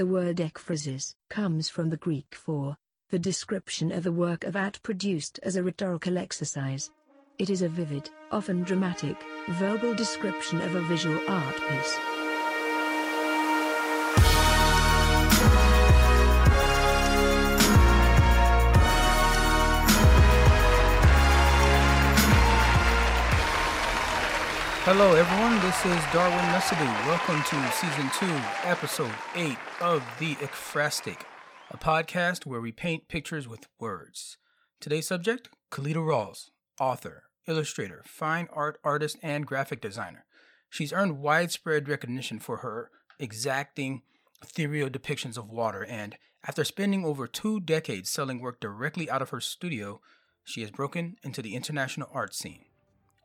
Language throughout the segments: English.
The word ekphrasis comes from the Greek for the description of a work of art produced as a rhetorical exercise. It is a vivid, often dramatic, verbal description of a visual art piece. Hello, everyone. This is Darwin Mesadu. Welcome to Season 2, Episode 8 of The Ekphrastic, a podcast where we paint pictures with words. Today's subject Calida Rawles, author, illustrator, fine art artist, and graphic designer. She's earned widespread recognition for her exacting ethereal depictions of water, and after spending over two decades selling work directly out of her studio, she has broken into the international art scene.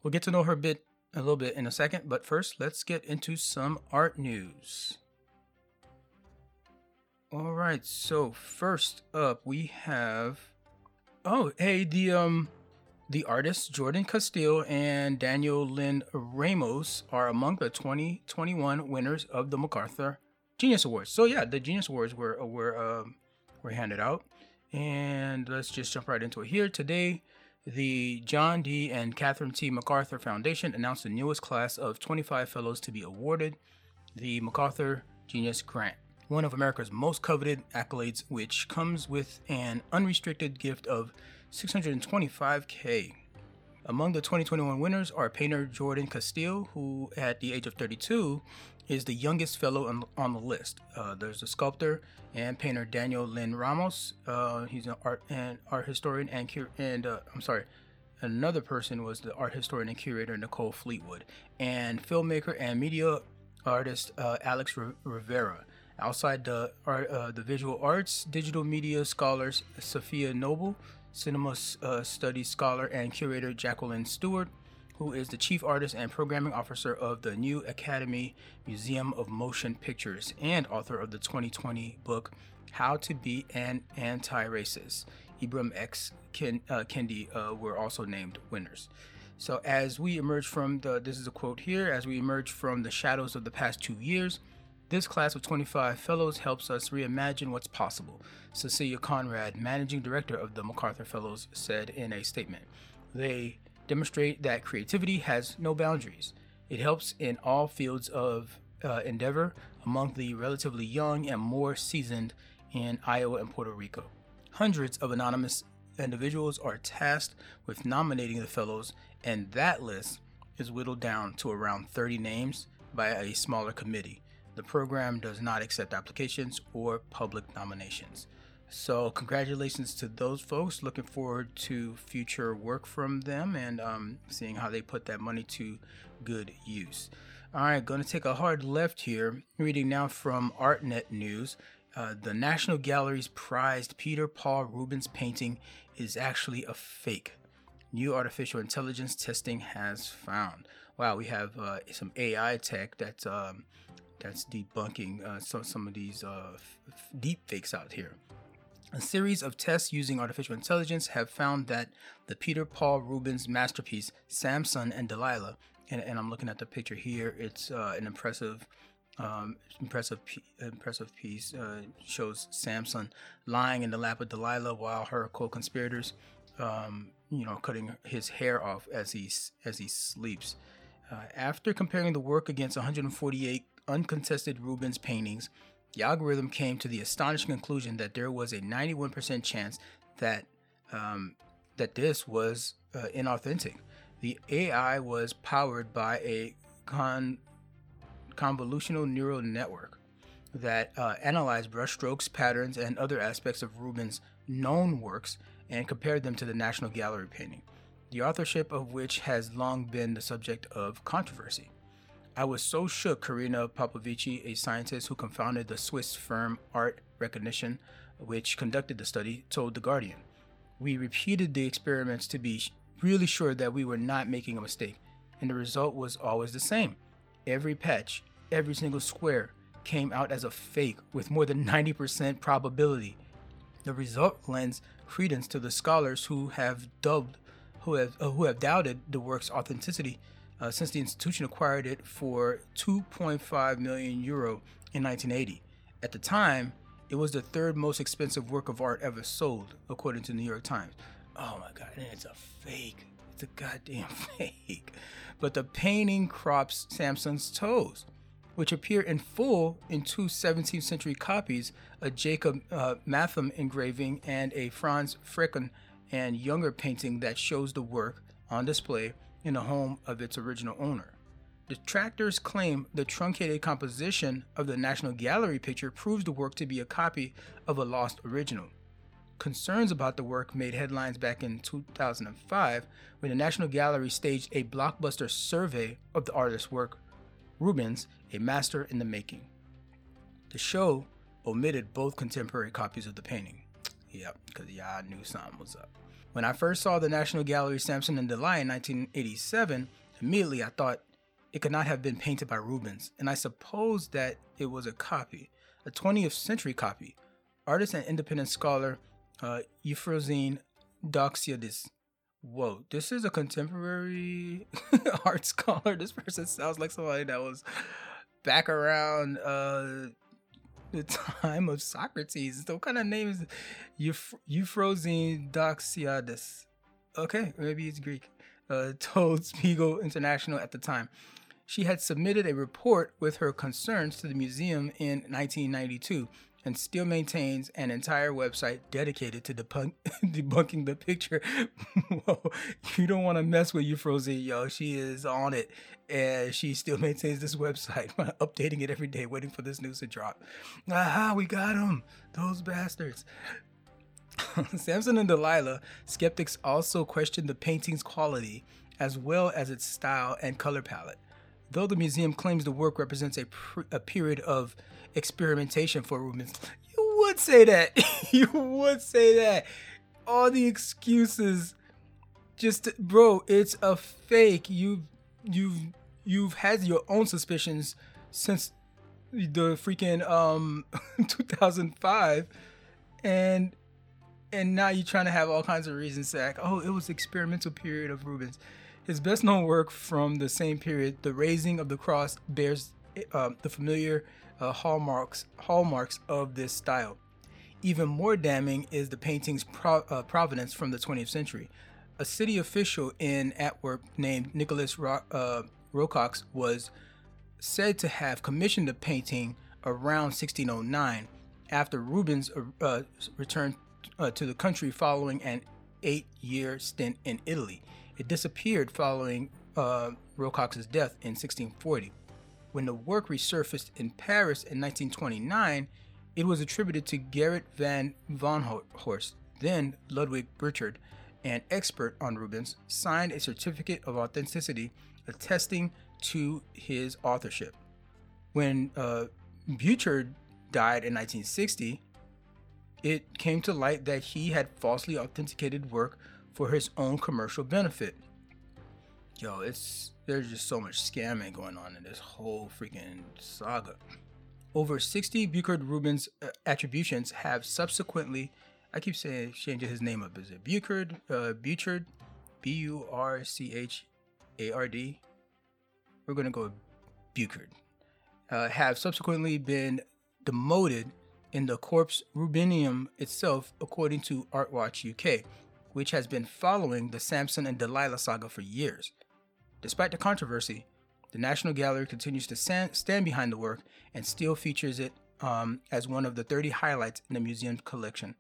We'll get to know her a bit a little bit in a second, but first, let's get into some art news. All right, so first up, we have oh, hey, the um the artists Jordan Casteel and Daniel Lynn Ramos are among the 2021 winners of the MacArthur Genius Awards. So yeah, the Genius Awards were were um, were handed out, and let's just jump right into it here today. The John D. and Catherine T. MacArthur Foundation announced the newest class of 25 fellows to be awarded the MacArthur Genius Grant, one of America's most coveted accolades, which comes with an unrestricted gift of 625K. Among the 2021 winners are painter Jordan Casteel, who at the age of 32 is the youngest fellow on, on the list. Uh, there's a sculptor and painter Daniel Lind-Ramos. Uh, he's an art and art historian and cur- and uh, I'm sorry, another person was the art historian and curator Nicole Fleetwood, and filmmaker and media artist uh, Alex Rivera. Outside the art, uh, the visual arts, digital media scholars Safiya Noble, cinema uh, studies scholar and curator Jacqueline Stewart, who is the chief artist and programming officer of the New Academy Museum of Motion Pictures and author of the 2020 book How to Be an Anti-Racist. Ibram X. Ken, uh, Kendi uh, were also named winners. So as we emerge from the, this is a quote here, as we emerge from the shadows of the past two years, this class of 25 fellows helps us reimagine what's possible, Cecilia Conrad, managing director of the MacArthur Fellows, said in a statement. They demonstrate that creativity has no boundaries. It helps in all fields of uh, endeavor among the relatively young and more seasoned in Iowa and Puerto Rico. Hundreds of anonymous individuals are tasked with nominating the fellows, and that list is whittled down to around 30 names by a smaller committee. The program does not accept applications or public nominations. So, congratulations to those folks. Looking forward to future work from them and um, seeing how they put that money to good use. All right, going to take a hard left here. Reading now from ArtNet News. Uh, the National Gallery's prized Peter Paul Rubens painting is actually a fake. New artificial intelligence testing has found. Wow, we have uh, some AI tech that's um, that's debunking uh, some some of these uh, f- deep fakes out here. A series of tests using artificial intelligence have found that the Peter Paul Rubens masterpiece, Samson and Delilah, and, and I'm looking at the picture here, it's uh, an impressive. Um, impressive, impressive piece uh, shows Samson lying in the lap of Delilah while her co-conspirators, um, you know, cutting his hair off as he as he sleeps. Uh, after comparing the work against 148 uncontested Rubens paintings, the algorithm came to the astonishing conclusion that there was a 91% chance that um, that this was uh, inauthentic. The AI was powered by a con- convolutional neural network that uh, analyzed brushstrokes, patterns, and other aspects of Rubens' known works and compared them to the National Gallery painting, the authorship of which has long been the subject of controversy. I was so shook, Carina Popovici, a scientist who confounded the Swiss firm Art Recognition, which conducted the study, told The Guardian. We repeated the experiments to be really sure that we were not making a mistake, and the result was always the same. Every patch, every single square, came out as a fake with more than 90% probability. The result lends credence to the scholars who have dubbed, who have, uh, who have doubted the work's authenticity uh, since the institution acquired it for 2.5 million euro in 1980. At the time, it was the third most expensive work of art ever sold, according to the New York Times. Oh my god, and it's a fake. It's a goddamn fake. But the painting crops Samson's toes, which appear in full in two 17th century copies a Jacob uh, Matham engraving and a Franz Fricke and younger painting that shows the work on display in the home of its original owner. Detractors claim the truncated composition of the National Gallery picture proves the work to be a copy of a lost original. Concerns about the work made headlines back in 2005 when the National Gallery staged a blockbuster survey of the artist's work, Rubens, a master in the making. The show omitted both contemporary copies of the painting. Yep, because y'all knew something was up. When I first saw the National Gallery Samson and Delilah in 1987, immediately I thought it could not have been painted by Rubens, and I suppose that it was a copy, a 20th century copy. Artist and independent scholar uh, Euphrosyne Doxiadis. Whoa, this is a contemporary art scholar. This person sounds like somebody that was back around uh, the time of Socrates. So what kind of name is Euph- Euphrosyne Doxiadis? Okay, maybe it's Greek. Uh, told Spiegel International at the time. She had submitted a report with her concerns to the museum in 1992 and still maintains an entire website dedicated to debunk- debunking the picture. Whoa, you don't want to mess with Euphrosyne, yo. She is on it, and she still maintains this website, updating it every day, waiting for this news to drop. Aha, we got them, those bastards. Samson and Delilah, skeptics also questioned the painting's quality as well as its style and color palette. Though the museum claims the work represents a, pr- a period of experimentation for Rubens, you would say that. you would say that. All the excuses, just bro, it's a fake. You, you've you've had your own suspicions since the freaking um 2005, and and now you're trying to have all kinds of reasons to act. Oh, it was experimental period of Rubens. His best known work from the same period, The Raising of the Cross, bears uh, the familiar uh, hallmarks hallmarks of this style. Even more damning is the painting's pro- uh, provenance from the 20th century. A city official in Antwerp named Nicholas Ro- uh, Rocox was said to have commissioned the painting around 1609 after Rubens uh, returned uh, to the country following an eight year stint in Italy. It disappeared following uh, Rocox's death in 1640. When the work resurfaced in Paris in 1929, it was attributed to Gerrit van Honthorst, then Ludwig Burchard, an expert on Rubens, signed a certificate of authenticity attesting to his authorship. When uh, died in 1960, it came to light that he had falsely authenticated work for his own commercial benefit. Yo, it's there's just so much scamming going on in this whole freaking saga. Over 60 Burchard Rubens uh, attributions have subsequently, I keep saying changing his name up. Is it Burchard? Uh, Burchard, B U R C H A R D. We're gonna go Burchard. Uh, have subsequently been demoted in the Corpus Rubenianum itself, according to ArtWatch UK, which has been following the Samson and Delilah saga for years. Despite the controversy, the National Gallery continues to stand behind the work and still features it um, as one of the 30 highlights in the museum collection.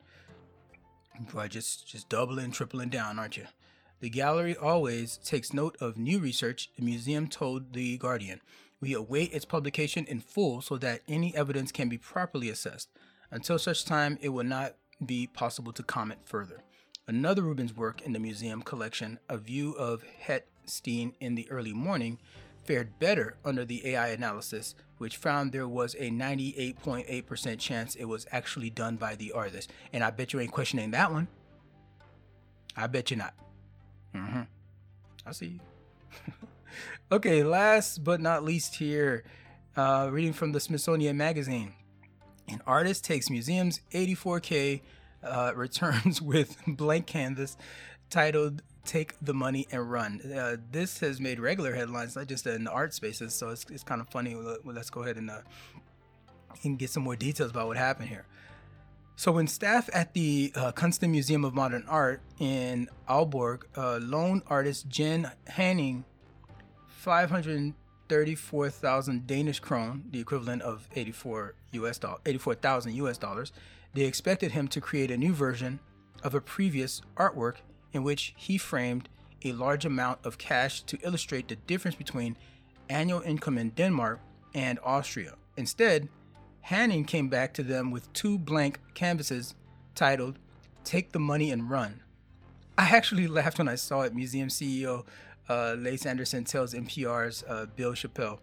Boy, just just doubling, tripling down, aren't you? The gallery always takes note of new research, the museum told The Guardian. We await its publication in full so that any evidence can be properly assessed. Until such time, it will not be possible to comment further. Another Rubens work in the museum collection, A View of Het Steen in the Early Morning, fared better under the AI analysis, which found there was a 98.8% chance it was actually done by the artist. And I bet you ain't questioning that one. I bet you not. Mm-hmm. I see you. okay, last but not least here, uh, reading from the Smithsonian Magazine. An artist takes museum's 84K uh, returns with blank canvas titled Take the Money and Run. Uh, this has made regular headlines, not just in the art spaces, so it's, it's kind of funny. Let's go ahead and uh, and get some more details about what happened here. So, when staff at the uh, Museum of Modern Art in Aalborg uh, loaned artist Jen Haaning 534,000 Danish krone, the equivalent of 84 US dollars, 84,000 US dollars, they expected him to create a new version of a previous artwork in which he framed a large amount of cash to illustrate the difference between annual income in Denmark and Austria. Instead, Haaning came back to them with two blank canvases titled Take the Money and Run. I actually laughed when I saw it, museum CEO uh, Lasse Andersson tells NPR's uh, Bill Chappell.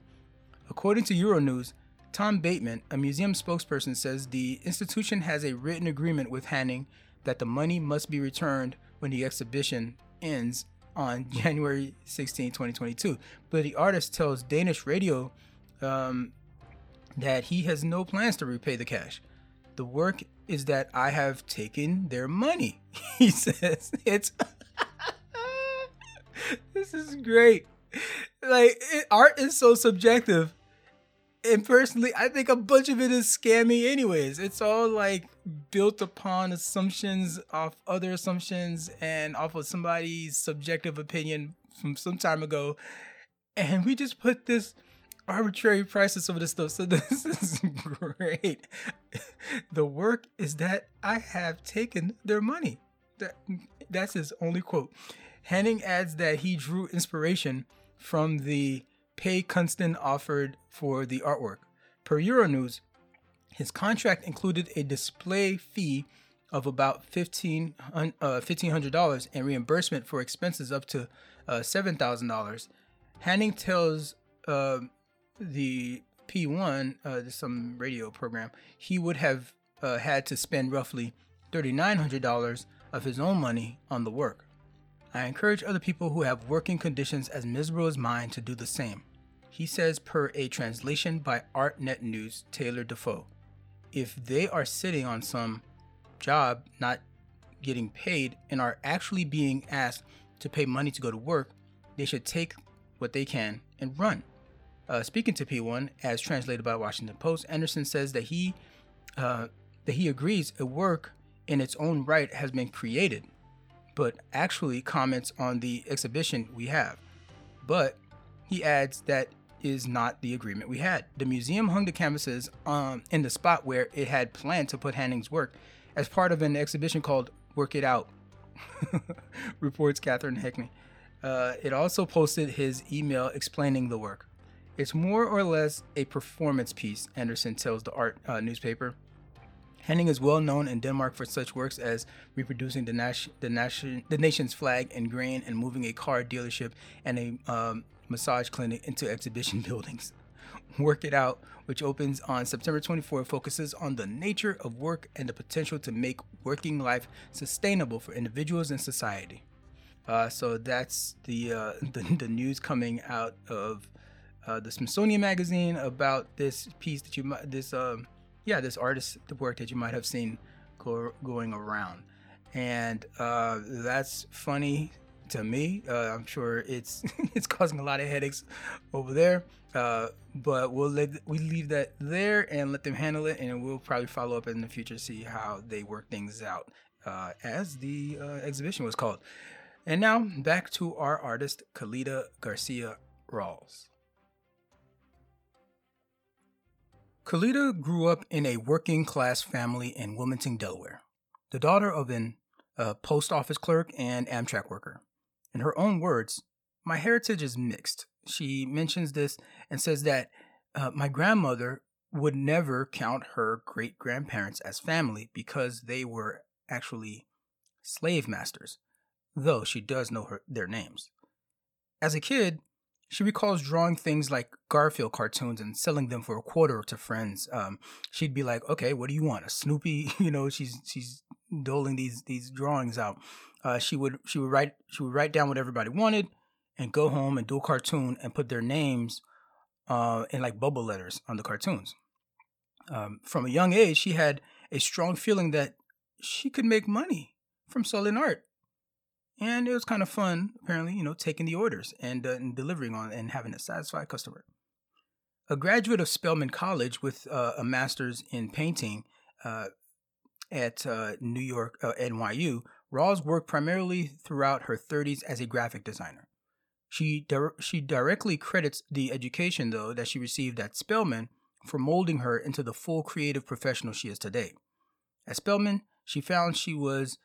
According to Euronews, Tom Bateman, a museum spokesperson, says the institution has a written agreement with Haaning that the money must be returned when the exhibition ends on January 16, 2022. But the artist tells Danish radio um, that he has no plans to repay the cash. The work is that I have taken their money. He says it's this is great. Like it, art is so subjective. And personally, I think a bunch of it is scammy anyways. It's all like built upon assumptions off other assumptions and off of somebody's subjective opinion from some time ago. And we just put this arbitrary prices of this stuff. So this is great. The work is that I have taken their money. That that's his only quote. Haaning adds that he drew inspiration from the pay Kunsten offered for the artwork. Per Euronews, his contract included a display fee of about $1,500 uh, and reimbursement for expenses up to uh, $7,000. Haaning tells uh, the P1, uh, some radio program, he would have had to spend roughly $3,900 of his own money on the work. I encourage other people who have working conditions as miserable as mine to do the same. He says, per a translation by ArtNet News Taylor Dafoe, if they are sitting on some job not getting paid and are actually being asked to pay money to go to work, they should take what they can and run. Uh, speaking to P1, as translated by Washington Post, Andersson says that he uh, that he agrees a work in its own right has been created, but actually comments on the exhibition we have. But he adds that is not the agreement we had. The museum hung the canvases um, in the spot where it had planned to put Haaning's work as part of an exhibition called Work It Out, reports Catherine Heckney. Uh, it also posted his email explaining the work. It's more or less a performance piece, Andersson tells the art uh, newspaper. Haaning is well known in Denmark for such works as reproducing the, the, the nation's flag in grain and moving a car dealership and a um, massage clinic into exhibition buildings. Work It Out, which opens on September 24, focuses on the nature of work and the potential to make working life sustainable for individuals and society. Uh, so that's the, uh, the, the news coming out of uh, the Smithsonian Magazine about this piece that you this um yeah this artist that you might have seen go, going around, and uh, that's funny to me. Uh, I'm sure it's it's causing a lot of headaches over there. Uh, but we'll let we leave that there and let them handle it, and we'll probably follow up in the future see how they work things out uh, as the uh, exhibition was called. And now back to our artist Calida Garcia Rawles. Calida grew up in a working class family in Wilmington, Delaware, the daughter of an uh, post office clerk and Amtrak worker. In her own words, my heritage is mixed. She mentions this and says that uh, my grandmother would never count her great grandparents as family because they were actually slave masters, though she does know her, their names. As a kid, she recalls drawing things like Garfield cartoons and selling them for a quarter to friends. Um, she'd be like, "Okay, what do you want? A Snoopy?" you know, she's she's doling these these drawings out. Uh, she would she would write she would write down what everybody wanted, and go home and do a cartoon and put their names uh, in like bubble letters on the cartoons. Um, from a young age, she had a strong feeling that she could make money from selling art and it was kind of fun apparently you know taking the orders and, uh, and delivering on and having a satisfied customer A graduate of Spelman College with uh, a master's in painting uh, at uh, New York uh, NYU, Rawles worked primarily throughout her 30s as a graphic designer. She di- she directly credits the education though that she received at Spelman for molding her into the full creative professional she is today. At Spelman, she found she was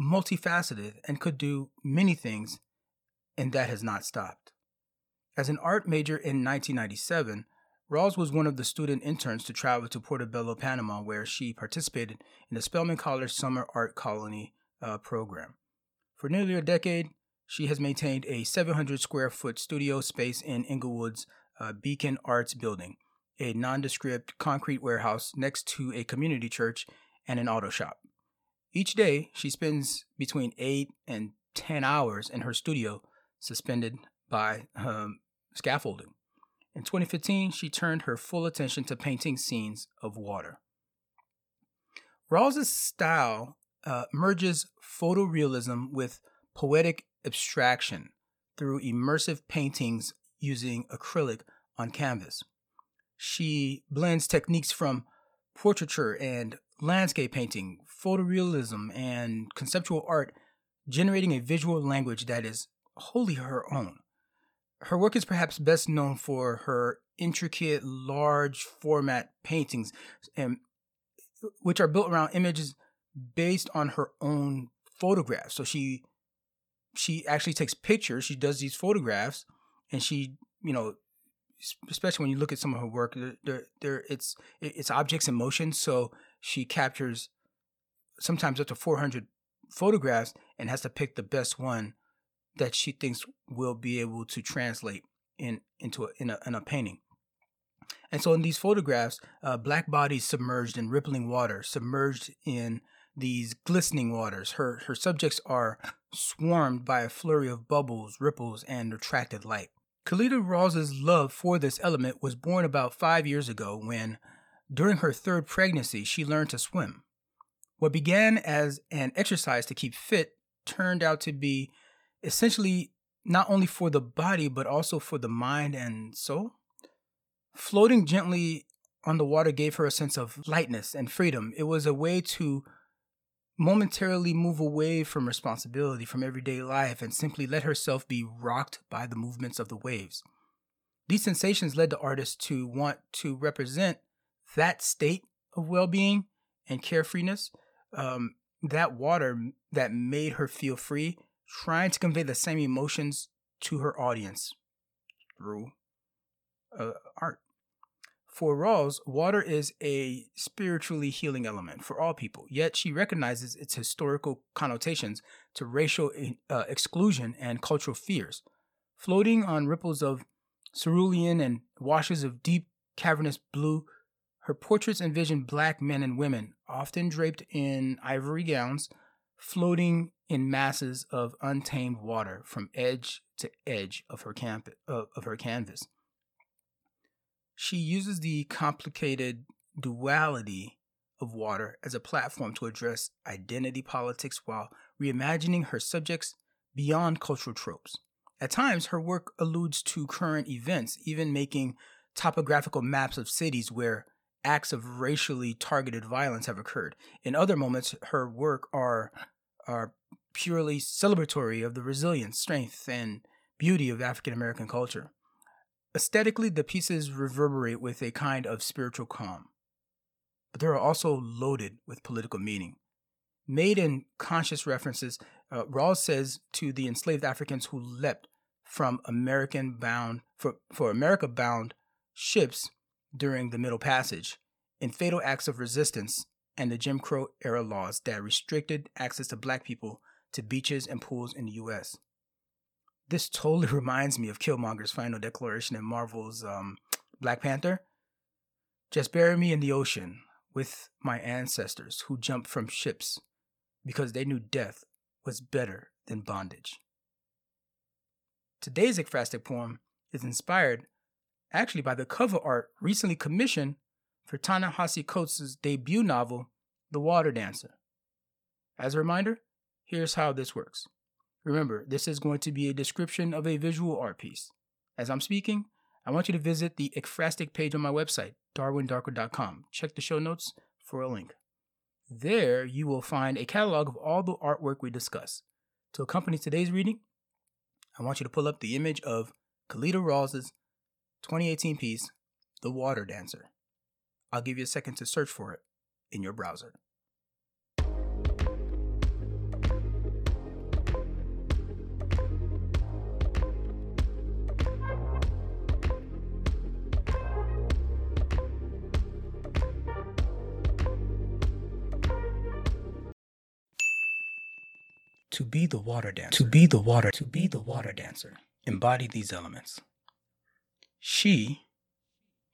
multifaceted and could do many things, and that has not stopped. As an art major in 1997, Rawles was one of the student interns to travel to Portobelo, Panama, where she participated in the Spelman College Summer Art Colony uh, program. For nearly a decade, she has maintained a 700 square foot studio space in Inglewood's uh, Beacon Arts building, a nondescript concrete warehouse next to a community church and an auto shop. Each day, she spends between 8 and 10 hours in her studio, suspended by um, scaffolding. In 2015, she turned her full attention to painting scenes of water. Rawles' style uh, merges photorealism with poetic abstraction through immersive paintings using acrylic on canvas. She blends techniques from portraiture and landscape painting, photorealism, and conceptual art, generating a visual language that is wholly her own. Her work is perhaps best known for her intricate, large format paintings, and which are built around images based on her own photographs. So she she actually takes pictures. She does these photographs, and she you know especially when you look at some of her work, there, there, it's it's objects in motion. So she captures sometimes up to 400 photographs and has to pick the best one that she thinks will be able to translate in into a, in a, in a painting. And so in these photographs, uh, black bodies submerged in rippling water, submerged in these glistening waters. Her her subjects are swarmed by a flurry of bubbles, ripples, and refracted light. Calida Rawles's love for this element was born about five years ago when, during her third pregnancy, she learned to swim. What began as an exercise to keep fit turned out to be essentially not only for the body, but also for the mind and soul. Floating gently on the water gave her a sense of lightness and freedom. It was a way to momentarily move away from responsibility from everyday life and simply let herself be rocked by the movements of the waves. These sensations led the artist to want to represent that state of well being and carefreeness, um, that water that made her feel free, trying to convey the same emotions to her audience through uh, art. For Rawles, water is a spiritually healing element for all people, yet she recognizes its historical connotations to racial uh, exclusion and cultural fears. Floating on ripples of cerulean and washes of deep, cavernous blue, her portraits envision black men and women, often draped in ivory gowns, floating in masses of untamed water from edge to edge of her, camp- of her canvas she uses the complicated duality of water as a platform to address identity politics while reimagining her subjects beyond cultural tropes. At times, her work alludes to current events, even making topographical maps of cities where acts of racially targeted violence have occurred. In other moments, her work are are purely celebratory of the resilience, strength, and beauty of African American culture. Aesthetically, the pieces reverberate with a kind of spiritual calm, but they are also loaded with political meaning. Made in conscious references, uh, Rawles says to the enslaved Africans who leapt from American bound for, for America bound ships during the Middle Passage in fatal acts of resistance and the Jim Crow era laws that restricted access to black people to beaches and pools in the US this totally reminds me of Killmonger's final declaration in Marvel's um, Black Panther. Just bury me in the ocean with my ancestors who jumped from ships because they knew death was better than bondage. Today's ekphrastic poem is inspired actually by the cover art recently commissioned for Ta-Nehisi Coates' debut novel, The Water Dancer. As a reminder, here's how this works. Remember, this is going to be a description of a visual art piece. As I'm speaking, I want you to visit the ekphrastic page on my website, darwindarker.com. Check the show notes for a link. There, you will find a catalog of all the artwork we discuss. To accompany today's reading, I want you to pull up the image of Calida Rawles's 2018 piece, The Water Dancer. I'll give you a second to search for it in your browser. To be the water dancer. To be the water. To be the water dancer. Embody these elements. She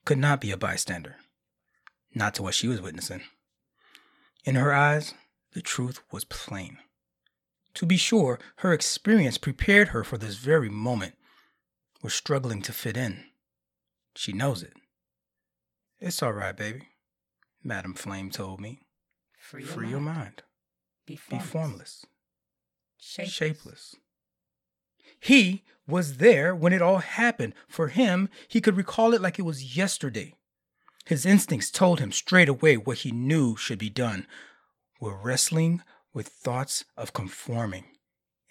could not be a bystander, not to what she was witnessing. In her eyes, the truth was plain. To be sure, her experience prepared her for this very moment. We're struggling to fit in. She knows it. It's all right, baby, Madam Flame told me. Free your, Free your mind. mind. Be Be formless. formless. Shapeless. shapeless. He was there when it all happened. For him, he could recall it like it was yesterday. His instincts told him straight away what he knew should be done. We're wrestling with thoughts of conforming,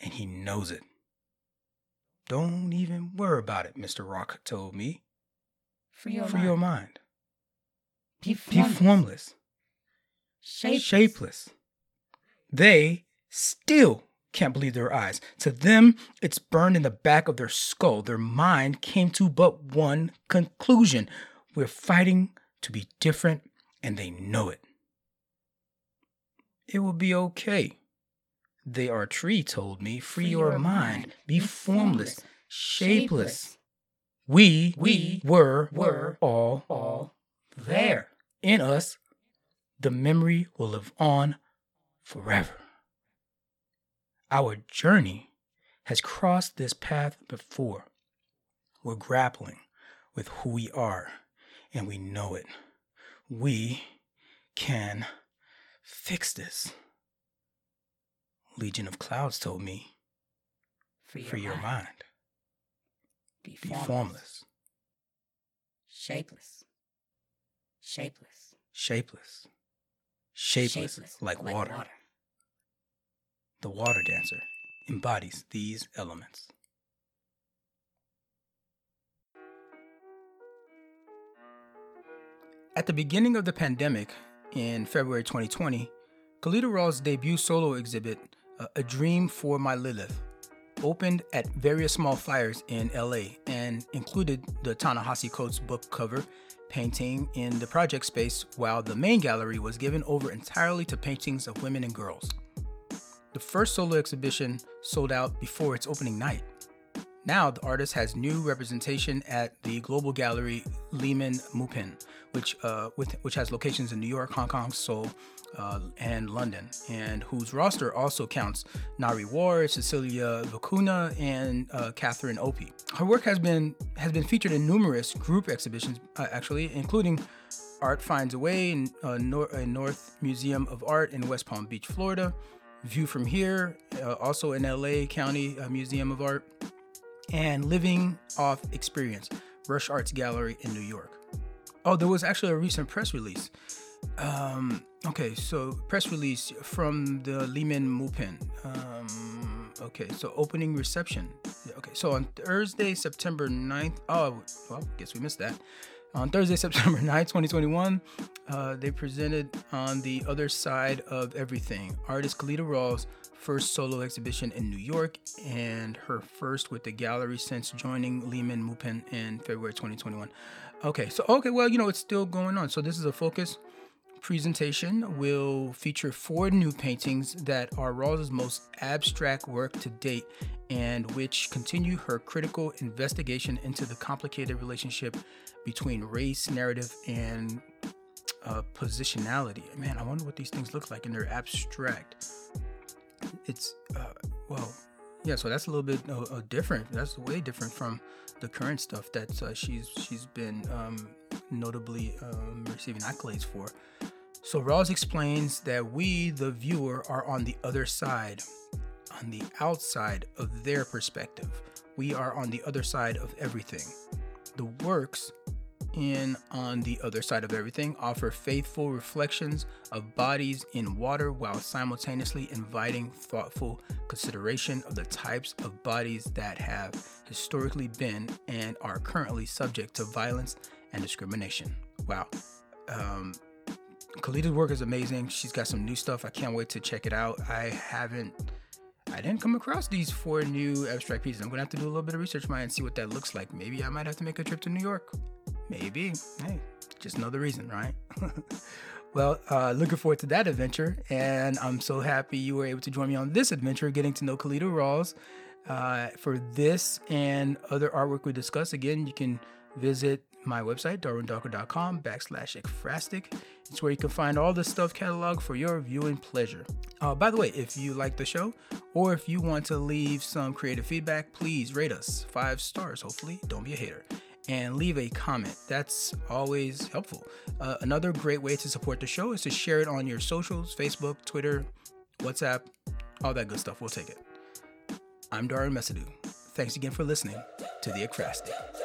and he knows it. Don't even worry about it, Mr. Rock told me. Free your Free mind. your mind. Be Be formless. formless. Shapeless. shapeless. They still can't believe their eyes. To them, it's burned in the back of their skull. Their mind came to but one conclusion we're fighting to be different, and they know it. It will be okay. They are tree told me, free, your, mind, be formless, shapeless. We, We were, were all, all there. In us, the memory will live on forever. Our journey has crossed this path before. We're grappling with who we are, and we know it. We can fix this. Legion of Clouds told me, Free your, free your mind. mind, Be be formless. formless, Shapeless. Shapeless. shapeless, shapeless, like, water. The water dancer embodies these elements. At the beginning of the pandemic in February 2020, Calida Raw's debut solo exhibit, A Dream for My Lilith, opened at various Small Fires in LA and included the Ta-Nehisi Coates book cover painting in the project space, while the main gallery was given over entirely to paintings of women and girls. The first solo exhibition sold out before its opening night. Now, the artist has new representation at the global gallery Lehmann Maupin, which uh, with, which has locations in New York, Hong Kong, Seoul, uh, and London, and whose roster also counts Nari Ward, Cecilia Vicuna, and uh, Catherine Opie. Her work has been has been featured in numerous group exhibitions, uh, actually, including Art Finds a Way in, uh, Nor- North Museum of Art in West Palm Beach, Florida. View from Here, uh, also in LA County uh, Museum of Art, and Living Off Experience, Rush Arts Gallery in New York. Oh, there was actually a recent press release. Um, okay, so press release from the Lehmann Maupin. Um, okay, so opening reception. Okay, so on Thursday, September 9th. Oh, well, guess we missed that. On Thursday, September 9th, 2021, uh, they presented on the other side of everything. Artist Calida Rawles' first solo exhibition in New York and her first with the gallery since joining Lehmann Maupin in February 2021. Okay, so okay, well, you know, it's still going on. So this is a focus presentation will feature four new paintings that are Rawles' most abstract work to date and which continue her critical investigation into the complicated relationship between race, narrative, and uh, positionality. Man, I wonder what these things look like, and they're abstract. It's uh, well, yeah. So that's a little bit uh, uh, different. That's way different from the current stuff that uh, she's she's been um, notably um, receiving accolades for. So Rawles explains that we, the viewer, are on the other side, on the outside of their perspective. We are on the other side of everything. The works in On the Other Side of Everything offer faithful reflections of bodies in water while simultaneously inviting thoughtful consideration of the types of bodies that have historically been and are currently subject to violence and discrimination. Wow. Um, Calida's work is amazing. She's got some new stuff. I can't wait to check it out. I haven't I didn't come across these four new abstract pieces. I'm gonna have to do a little bit of research mine and see what that looks like. Maybe I might have to make a trip to New York. Maybe. Hey, just another reason, right? well, uh, looking forward to that adventure, and I'm so happy you were able to join me on this adventure, getting to know Calida Rawles. Uh, for this and other artwork we discuss, again, you can visit my website, darwindawker.com backslash ekphrastic. It's where you can find all the stuff catalog for your viewing pleasure. Uh, by the way, if you like the show or if you want to leave some creative feedback, please rate us five stars, hopefully. Don't be a hater and leave a comment. That's always helpful. Uh, another great way to support the show is to share it on your socials Facebook, Twitter, WhatsApp, all that good stuff. We'll take it. I'm Darwin Mesidou. Thanks again for listening to The Ekphrastic.